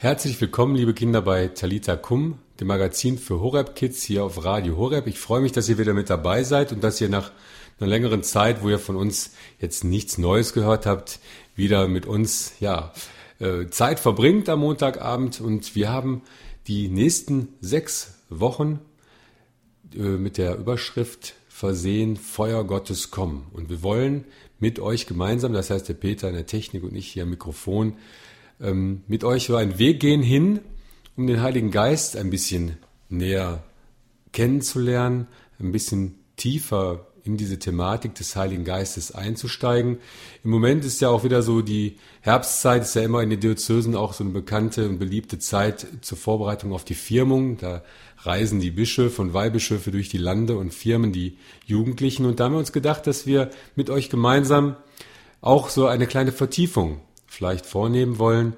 Herzlich willkommen, liebe Kinder, bei Talita Kum, dem Magazin für Horeb Kids hier auf Radio Horeb. Ich freue mich, dass ihr wieder mit dabei seid und dass ihr nach einer längeren Zeit, wo ihr von uns jetzt nichts Neues gehört habt, wieder mit uns, ja, äh, Zeit verbringt am Montagabend und wir haben die nächsten sechs Wochen äh, mit der Überschrift versehen, Feuer Gottes kommen. Und wir wollen mit euch gemeinsam, das heißt der Peter in der Technik und ich hier am Mikrofon, ähm, mit euch so einen Weg gehen hin, um den Heiligen Geist ein bisschen näher kennenzulernen, ein bisschen tiefer in diese Thematik des Heiligen Geistes einzusteigen. Im Moment ist ja auch wieder so die Herbstzeit, ist ja immer in den Diözesen auch so eine bekannte und beliebte Zeit zur Vorbereitung auf die Firmung. Da reisen die Bischöfe und Weihbischöfe durch die Lande und firmen die Jugendlichen. Und da haben wir uns gedacht, dass wir mit euch gemeinsam auch so eine kleine Vertiefung vielleicht vornehmen wollen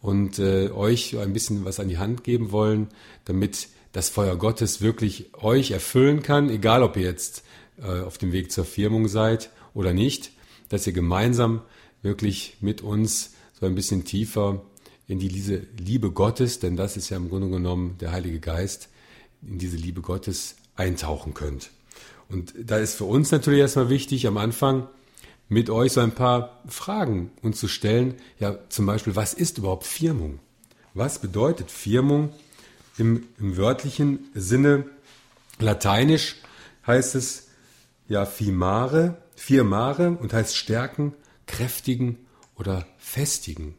und äh, euch ein bisschen was an die Hand geben wollen, damit das Feuer Gottes wirklich euch erfüllen kann, egal ob ihr jetzt äh, auf dem Weg zur Firmung seid oder nicht, dass ihr gemeinsam wirklich mit uns so ein bisschen tiefer in die diese Liebe Gottes, denn das ist ja im Grunde genommen der Heilige Geist, in diese Liebe Gottes eintauchen könnt. Und da ist für uns natürlich erstmal wichtig, am Anfang mit euch so ein paar Fragen uns zu stellen. Ja, zum Beispiel, was ist überhaupt Firmung? Was bedeutet Firmung im, im wörtlichen Sinne? Lateinisch heißt es ja firmare, firmare und heißt stärken, kräftigen oder festigen.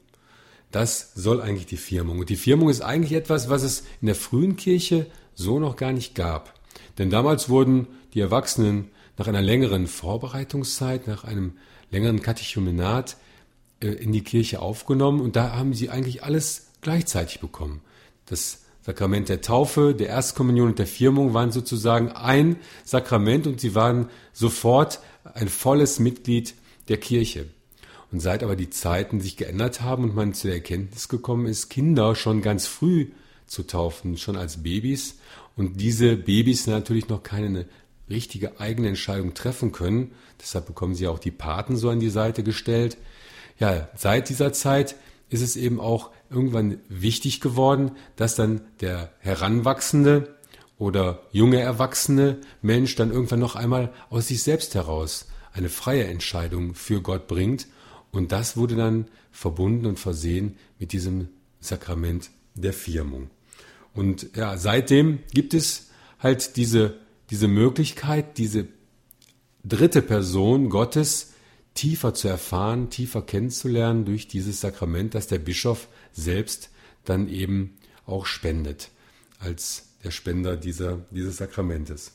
Das soll eigentlich die Firmung. Und die Firmung ist eigentlich etwas, was es in der frühen Kirche so noch gar nicht gab. Denn damals wurden die Erwachsenen nach einer längeren Vorbereitungszeit, nach einem längeren Katechumenat äh, in die Kirche aufgenommen und da haben sie eigentlich alles gleichzeitig bekommen. Das Sakrament der Taufe, der Erstkommunion und der Firmung waren sozusagen ein Sakrament und sie waren sofort ein volles Mitglied der Kirche. Und seit aber die Zeiten sich geändert haben und man zu der Erkenntnis gekommen ist, Kinder schon ganz früh zu taufen, schon als Babys, und diese Babys natürlich noch keine richtige eigene Entscheidung treffen können. Deshalb bekommen sie auch die Paten so an die Seite gestellt. Ja, seit dieser Zeit ist es eben auch irgendwann wichtig geworden, dass dann der heranwachsende oder junge erwachsene Mensch dann irgendwann noch einmal aus sich selbst heraus eine freie Entscheidung für Gott bringt. Und das wurde dann verbunden und versehen mit diesem Sakrament der Firmung. Und ja, seitdem gibt es halt diese diese Möglichkeit, diese dritte Person Gottes tiefer zu erfahren, tiefer kennenzulernen durch dieses Sakrament, das der Bischof selbst dann eben auch spendet, als der Spender dieser, dieses Sakramentes.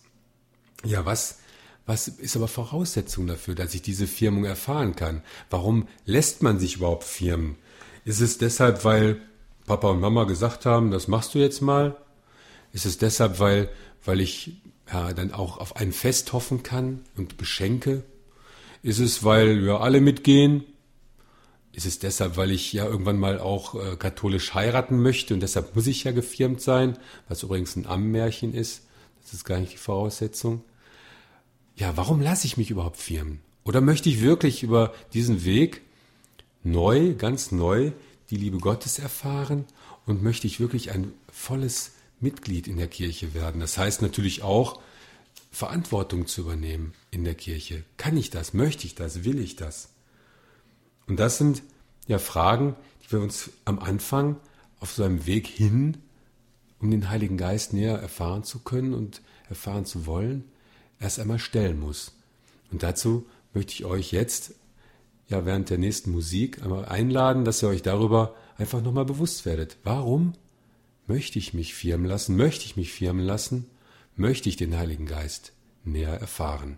Ja, was, was ist aber Voraussetzung dafür, dass ich diese Firmung erfahren kann? Warum lässt man sich überhaupt firmen? Ist es deshalb, weil Papa und Mama gesagt haben, das machst du jetzt mal? Ist es deshalb, weil, weil ich ja, dann auch auf ein Fest hoffen kann und beschenke? Ist es, weil wir alle mitgehen? Ist es deshalb, weil ich ja irgendwann mal auch äh, katholisch heiraten möchte und deshalb muss ich ja gefirmt sein, was übrigens ein Ammenmärchen ist? Das ist gar nicht die Voraussetzung. Ja, warum lasse ich mich überhaupt firmen? Oder möchte ich wirklich über diesen Weg neu, ganz neu die Liebe Gottes erfahren und möchte ich wirklich ein volles Mitglied in der Kirche werden. Das heißt natürlich auch, Verantwortung zu übernehmen in der Kirche. Kann ich das? Möchte ich das? Will ich das? Und das sind ja Fragen, die wir uns am Anfang auf so einem Weg hin, um den Heiligen Geist näher erfahren zu können und erfahren zu wollen, erst einmal stellen muss. Und dazu möchte ich euch jetzt ja während der nächsten Musik einmal einladen, dass ihr euch darüber einfach nochmal bewusst werdet. Warum Möchte ich mich firmen lassen? Möchte ich mich firmen lassen? Möchte ich den Heiligen Geist näher erfahren?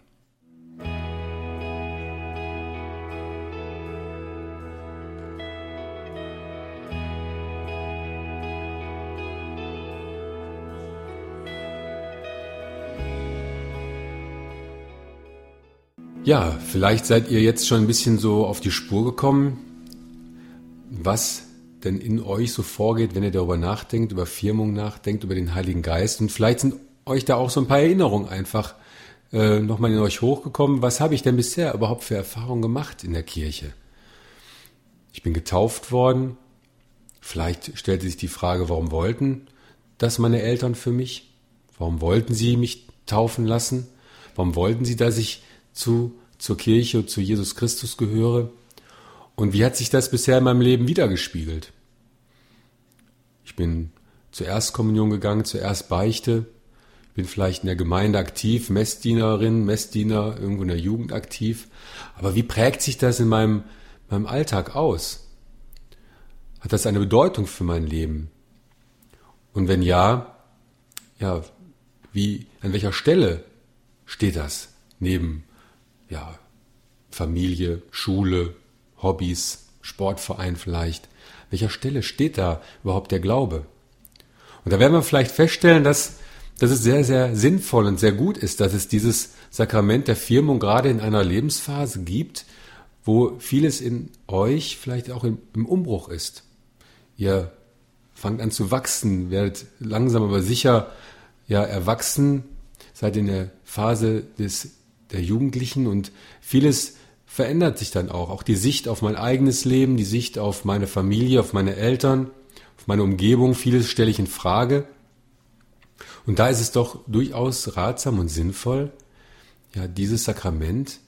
Ja, vielleicht seid ihr jetzt schon ein bisschen so auf die Spur gekommen, was denn in euch so vorgeht, wenn ihr darüber nachdenkt, über Firmung nachdenkt, über den Heiligen Geist. Und vielleicht sind euch da auch so ein paar Erinnerungen einfach äh, nochmal in euch hochgekommen. Was habe ich denn bisher überhaupt für Erfahrungen gemacht in der Kirche? Ich bin getauft worden Vielleicht stellte sich die Frage, warum wollten das meine Eltern für mich? Warum wollten sie mich taufen lassen? Warum wollten sie, dass ich zu, zur Kirche, zu Jesus Christus gehöre? Und wie hat sich das bisher in meinem Leben wiedergespiegelt? Ich bin zur Erstkommunion gegangen, zur Erstbeichte, bin vielleicht in der Gemeinde aktiv, Messdienerin, Messdiener, irgendwo in der Jugend aktiv. Aber wie prägt sich das in meinem, meinem Alltag aus? Hat das eine Bedeutung für mein Leben? Und wenn ja, ja, wie, an welcher Stelle steht das neben, ja, Familie, Schule, Hobbys, Sportverein vielleicht? Welcher Stelle steht da überhaupt der Glaube? Und da werden wir vielleicht feststellen, dass, dass es sehr, sehr sinnvoll und sehr gut ist, dass es dieses Sakrament der Firmung gerade in einer Lebensphase gibt, wo vieles in euch vielleicht auch im, im Umbruch ist. Ihr fangt an zu wachsen, werdet langsam aber sicher ja erwachsen, seid in der Phase des der Jugendlichen und vieles verändert sich dann auch. Auch die Sicht auf mein eigenes Leben, die Sicht auf meine Familie, auf meine Eltern, auf meine Umgebung, vieles stelle ich in Frage. Und da ist es doch durchaus ratsam und sinnvoll, ja, dieses Sakrament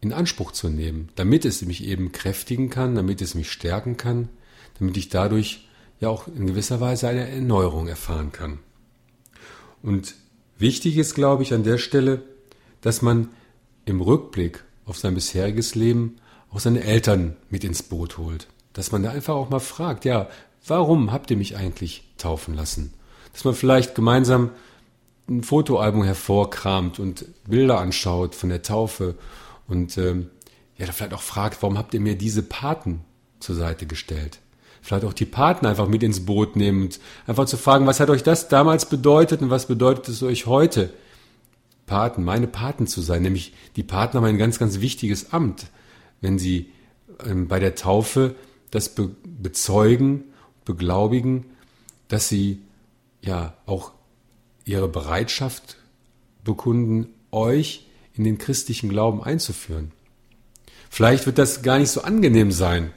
in Anspruch zu nehmen, damit es mich eben kräftigen kann, damit es mich stärken kann, damit ich dadurch ja auch in gewisser Weise eine Erneuerung erfahren kann. Und wichtig ist, glaube ich, an der Stelle, dass man im Rückblick auf sein bisheriges Leben auch seine Eltern mit ins Boot holt. Dass man da einfach auch mal fragt, ja, warum habt ihr mich eigentlich taufen lassen? Dass man vielleicht gemeinsam ein Fotoalbum hervorkramt und Bilder anschaut von der Taufe und ähm, ja, vielleicht auch fragt, warum habt ihr mir diese Paten zur Seite gestellt? vielleicht auch die Partner einfach mit ins Boot nehmen und einfach zu fragen, was hat euch das damals bedeutet und was bedeutet es euch heute? Paten, meine Paten zu sein, nämlich die Paten haben ein ganz, ganz wichtiges Amt, wenn sie ähm, bei der Taufe das be bezeugen, beglaubigen, dass sie ja auch ihre Bereitschaft bekunden, euch in den christlichen Glauben einzuführen. Vielleicht wird das gar nicht so angenehm sein,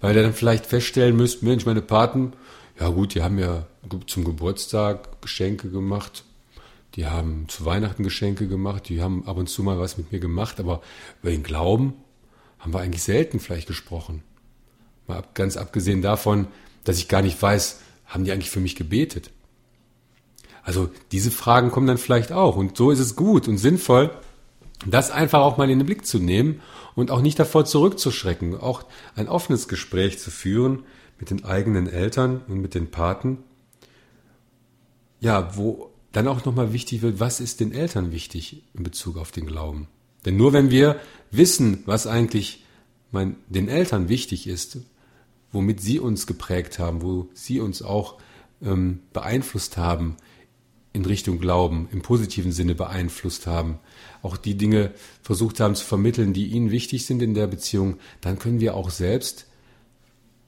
weil ihr dann vielleicht feststellen müsst, Mensch, meine Paten, ja gut, die haben ja zum Geburtstag Geschenke gemacht, die haben zu Weihnachten Geschenke gemacht, die haben ab und zu mal was mit mir gemacht, aber über den Glauben haben wir eigentlich selten vielleicht gesprochen. Mal ganz abgesehen davon, dass ich gar nicht weiß, haben die eigentlich für mich gebetet? Also diese Fragen kommen dann vielleicht auch. Und so ist es gut und sinnvoll, das einfach auch mal in den Blick zu nehmen und auch nicht davor zurückzuschrecken, auch ein offenes Gespräch zu führen mit den eigenen Eltern und mit den Paten. Ja, wo dann auch nochmal wichtig wird, was ist den Eltern wichtig in Bezug auf den Glauben? Denn nur wenn wir wissen, was eigentlich mein, den Eltern wichtig ist, womit sie uns geprägt haben, wo sie uns auch ähm, beeinflusst haben, in Richtung Glauben, im positiven Sinne beeinflusst haben, auch die Dinge versucht haben zu vermitteln, die ihnen wichtig sind in der Beziehung, dann können wir auch selbst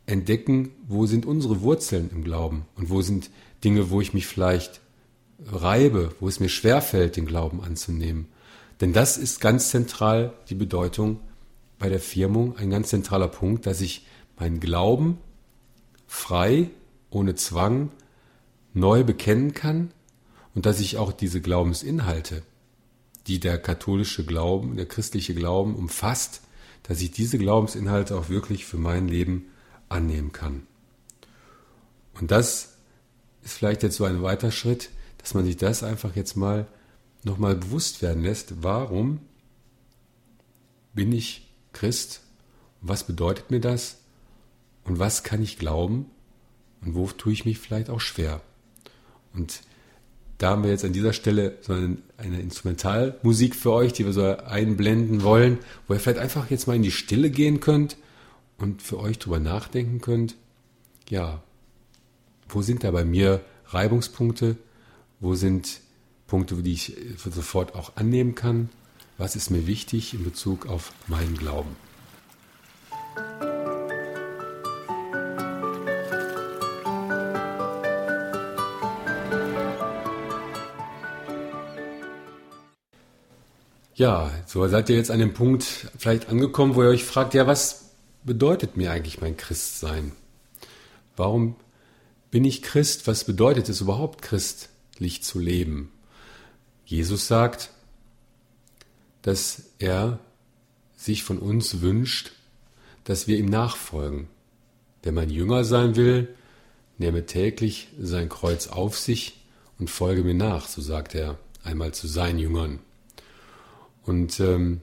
entdecken, wo sind unsere Wurzeln im Glauben und wo sind Dinge, wo ich mich vielleicht reibe, wo es mir schwerfällt, den Glauben anzunehmen. Denn das ist ganz zentral die Bedeutung bei der Firmung, ein ganz zentraler Punkt, dass ich meinen Glauben frei, ohne Zwang, neu bekennen kann und dass ich auch diese Glaubensinhalte, die der katholische Glauben, der christliche Glauben umfasst, dass ich diese Glaubensinhalte auch wirklich für mein Leben annehmen kann. Und das ist vielleicht jetzt so ein weiter Schritt, dass man sich das einfach jetzt mal nochmal bewusst werden lässt. Warum bin ich Christ? Was bedeutet mir das? Und was kann ich glauben? Und wo tue ich mich vielleicht auch schwer? Und da haben wir jetzt an dieser Stelle so eine, Instrumentalmusik für euch, die wir so einblenden wollen, wo ihr vielleicht einfach jetzt mal in die Stille gehen könnt und für euch drüber nachdenken könnt. Ja, wo sind da bei mir Reibungspunkte? Wo sind Punkte, die ich sofort auch annehmen kann? Was ist mir wichtig in Bezug auf meinen Glauben? Ja, so seid ihr jetzt an dem Punkt vielleicht angekommen, wo ihr euch fragt, ja, was bedeutet mir eigentlich mein Christsein? Warum bin ich Christ? Was bedeutet es überhaupt, christlich zu leben? Jesus sagt, dass er sich von uns wünscht, dass wir ihm nachfolgen. Wer mein Jünger sein will, nehme täglich sein Kreuz auf sich und folge mir nach, so sagt er einmal zu seinen Jüngern. Und ähm,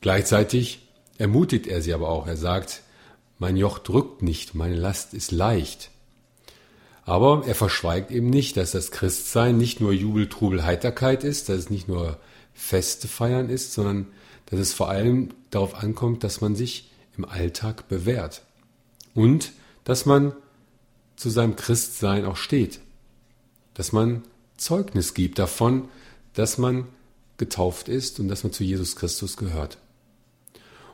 gleichzeitig ermutigt er sie aber auch. Er sagt, mein Joch drückt nicht, meine Last ist leicht. Aber er verschweigt eben nicht, dass das Christsein nicht nur Jubel, Trubel, Heiterkeit ist, dass es nicht nur Feste feiern ist, sondern dass es vor allem darauf ankommt, dass man sich im Alltag bewährt und dass man zu seinem Christsein auch steht, dass man Zeugnis gibt davon, dass man getauft ist und dass man zu Jesus Christus gehört.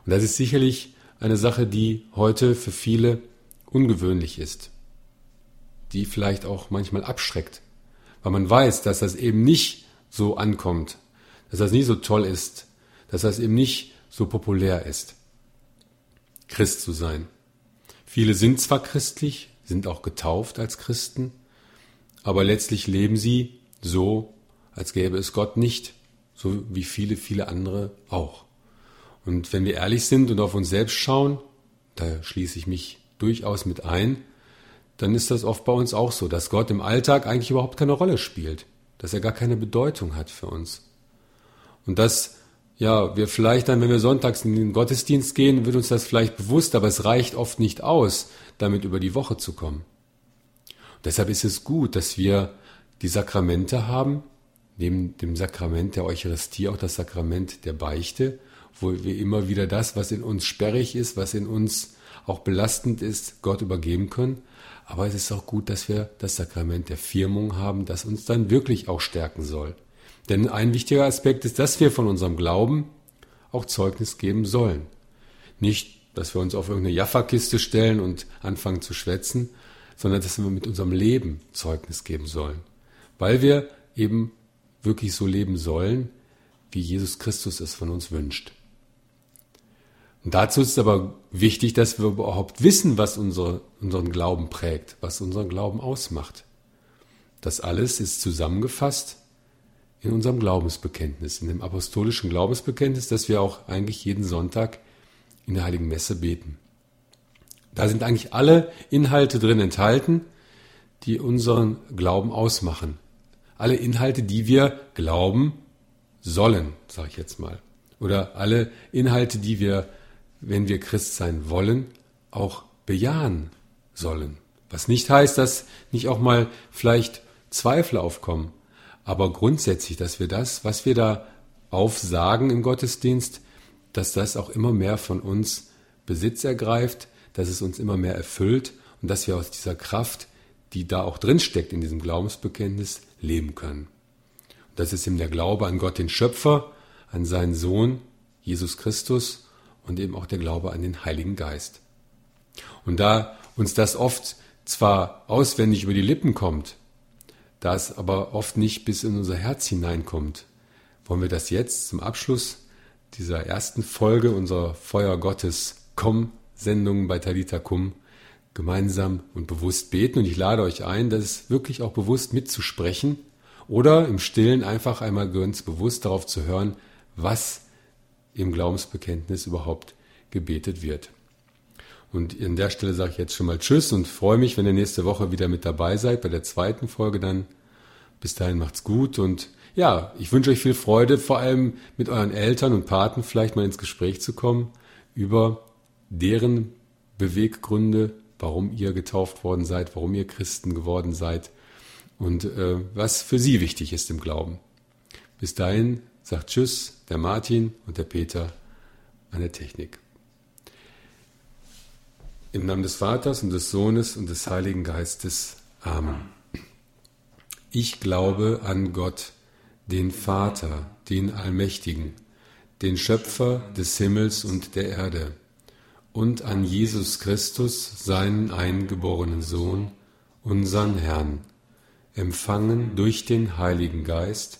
Und das ist sicherlich eine Sache, die heute für viele ungewöhnlich ist, die vielleicht auch manchmal abschreckt, weil man weiß, dass das eben nicht so ankommt, dass das nie so toll ist, dass das eben nicht so populär ist, Christ zu sein. Viele sind zwar christlich, sind auch getauft als Christen, aber letztlich leben sie so, als gäbe es Gott nicht, so wie viele, viele andere auch. Und wenn wir ehrlich sind und auf uns selbst schauen, da schließe ich mich durchaus mit ein, dann ist das oft bei uns auch so, dass Gott im Alltag eigentlich überhaupt keine Rolle spielt, dass er gar keine Bedeutung hat für uns. Und dass, ja, wir vielleicht dann, wenn wir sonntags in den Gottesdienst gehen, wird uns das vielleicht bewusst, aber es reicht oft nicht aus, damit über die Woche zu kommen. Und deshalb ist es gut, dass wir die Sakramente haben, neben dem Sakrament der Eucharistie auch das Sakrament der Beichte, wo wir immer wieder das, was in uns sperrig ist, was in uns auch belastend ist, Gott übergeben können. Aber es ist auch gut, dass wir das Sakrament der Firmung haben, das uns dann wirklich auch stärken soll. Denn ein wichtiger Aspekt ist, dass wir von unserem Glauben auch Zeugnis geben sollen. Nicht, dass wir uns auf irgendeine Jaffa-Kiste stellen und anfangen zu schwätzen, sondern dass wir mit unserem Leben Zeugnis geben sollen. Weil wir eben wirklich so leben sollen, wie Jesus Christus es von uns wünscht. Und dazu ist es aber wichtig, dass wir überhaupt wissen, was unsere, unseren Glauben prägt, was unseren Glauben ausmacht. Das alles ist zusammengefasst in unserem Glaubensbekenntnis, in dem apostolischen Glaubensbekenntnis, das wir auch eigentlich jeden Sonntag in der Heiligen Messe beten. Da sind eigentlich alle Inhalte drin enthalten, die unseren Glauben ausmachen. Alle Inhalte, die wir glauben sollen, sage ich jetzt mal. Oder alle Inhalte, die wir, wenn wir Christ sein wollen, auch bejahen sollen. Was nicht heißt, dass nicht auch mal vielleicht Zweifel aufkommen aber grundsätzlich, dass wir das, was wir da aufsagen im Gottesdienst, dass das auch immer mehr von uns Besitz ergreift, dass es uns immer mehr erfüllt und dass wir aus dieser Kraft, die da auch drinsteckt in diesem Glaubensbekenntnis, leben können. Und das ist eben der Glaube an Gott, den Schöpfer, an seinen Sohn, Jesus Christus und eben auch der Glaube an den Heiligen Geist. Und da uns das oft zwar auswendig über die Lippen kommt, da es aber oft nicht bis in unser Herz hineinkommt, wollen wir das jetzt zum Abschluss dieser ersten Folge unserer Feuer Gottes Komm Sendung bei Talita Kum gemeinsam und bewusst beten. Und ich lade euch ein, das wirklich auch bewusst mitzusprechen oder im Stillen einfach einmal ganz bewusst darauf zu hören, was im Glaubensbekenntnis überhaupt gebetet wird. Und an der Stelle sage ich jetzt schon mal Tschüss und freue mich, wenn ihr nächste Woche wieder mit dabei seid bei der zweiten Folge dann. Bis dahin macht's gut und ja, ich wünsche euch viel Freude, vor allem mit euren Eltern und Paten vielleicht mal ins Gespräch zu kommen über deren Beweggründe, warum ihr getauft worden seid, warum ihr Christen geworden seid und äh, was für sie wichtig ist im Glauben. Bis dahin sagt Tschüss, der Martin und der Peter an der Technik. Im Namen des Vaters und des Sohnes und des Heiligen Geistes. Amen. Ich glaube an Gott, den Vater, den Allmächtigen, den Schöpfer des Himmels und der Erde, und an Jesus Christus, seinen eingeborenen Sohn, unseren Herrn, empfangen durch den Heiligen Geist,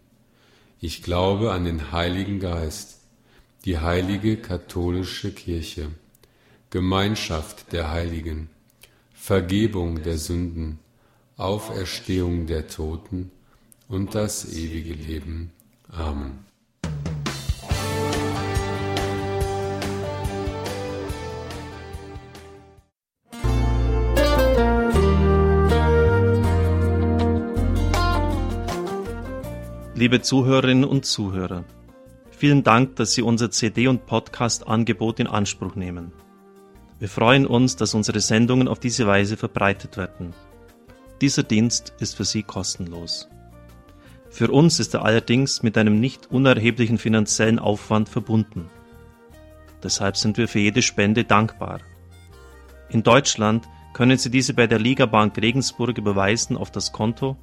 Ich glaube an den Heiligen Geist, die heilige katholische Kirche, Gemeinschaft der Heiligen, Vergebung der Sünden, Auferstehung der Toten und das ewige Leben. Amen. Liebe Zuhörerinnen und Zuhörer, vielen Dank, dass Sie unser CD- und Podcast-Angebot in Anspruch nehmen. Wir freuen uns, dass unsere Sendungen auf diese Weise verbreitet werden. Dieser Dienst ist für Sie kostenlos. Für uns ist er allerdings mit einem nicht unerheblichen finanziellen Aufwand verbunden. Deshalb sind wir für jede Spende dankbar. In Deutschland können Sie diese bei der Ligabank Regensburg überweisen auf das Konto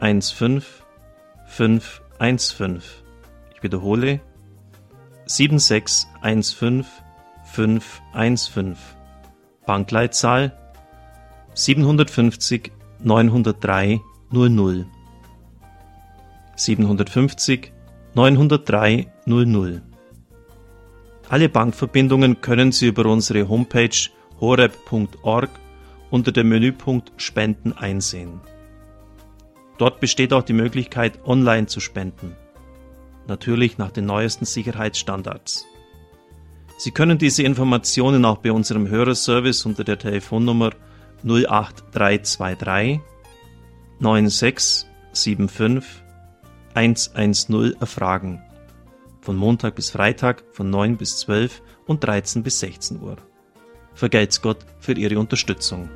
7615515. Ich wiederhole 7615515. Bankleitzahl 750 903 00. 750 903 00. Alle Bankverbindungen können Sie über unsere Homepage horeb.org unter dem Menüpunkt Spenden einsehen. Dort besteht auch die Möglichkeit, online zu spenden natürlich nach den neuesten Sicherheitsstandards. Sie können diese Informationen auch bei unserem Hörerservice unter der Telefonnummer 08323 9675 110 erfragen. Von Montag bis Freitag von 9 bis 12 und 13 bis 16 Uhr. Vergelt's Gott für Ihre Unterstützung.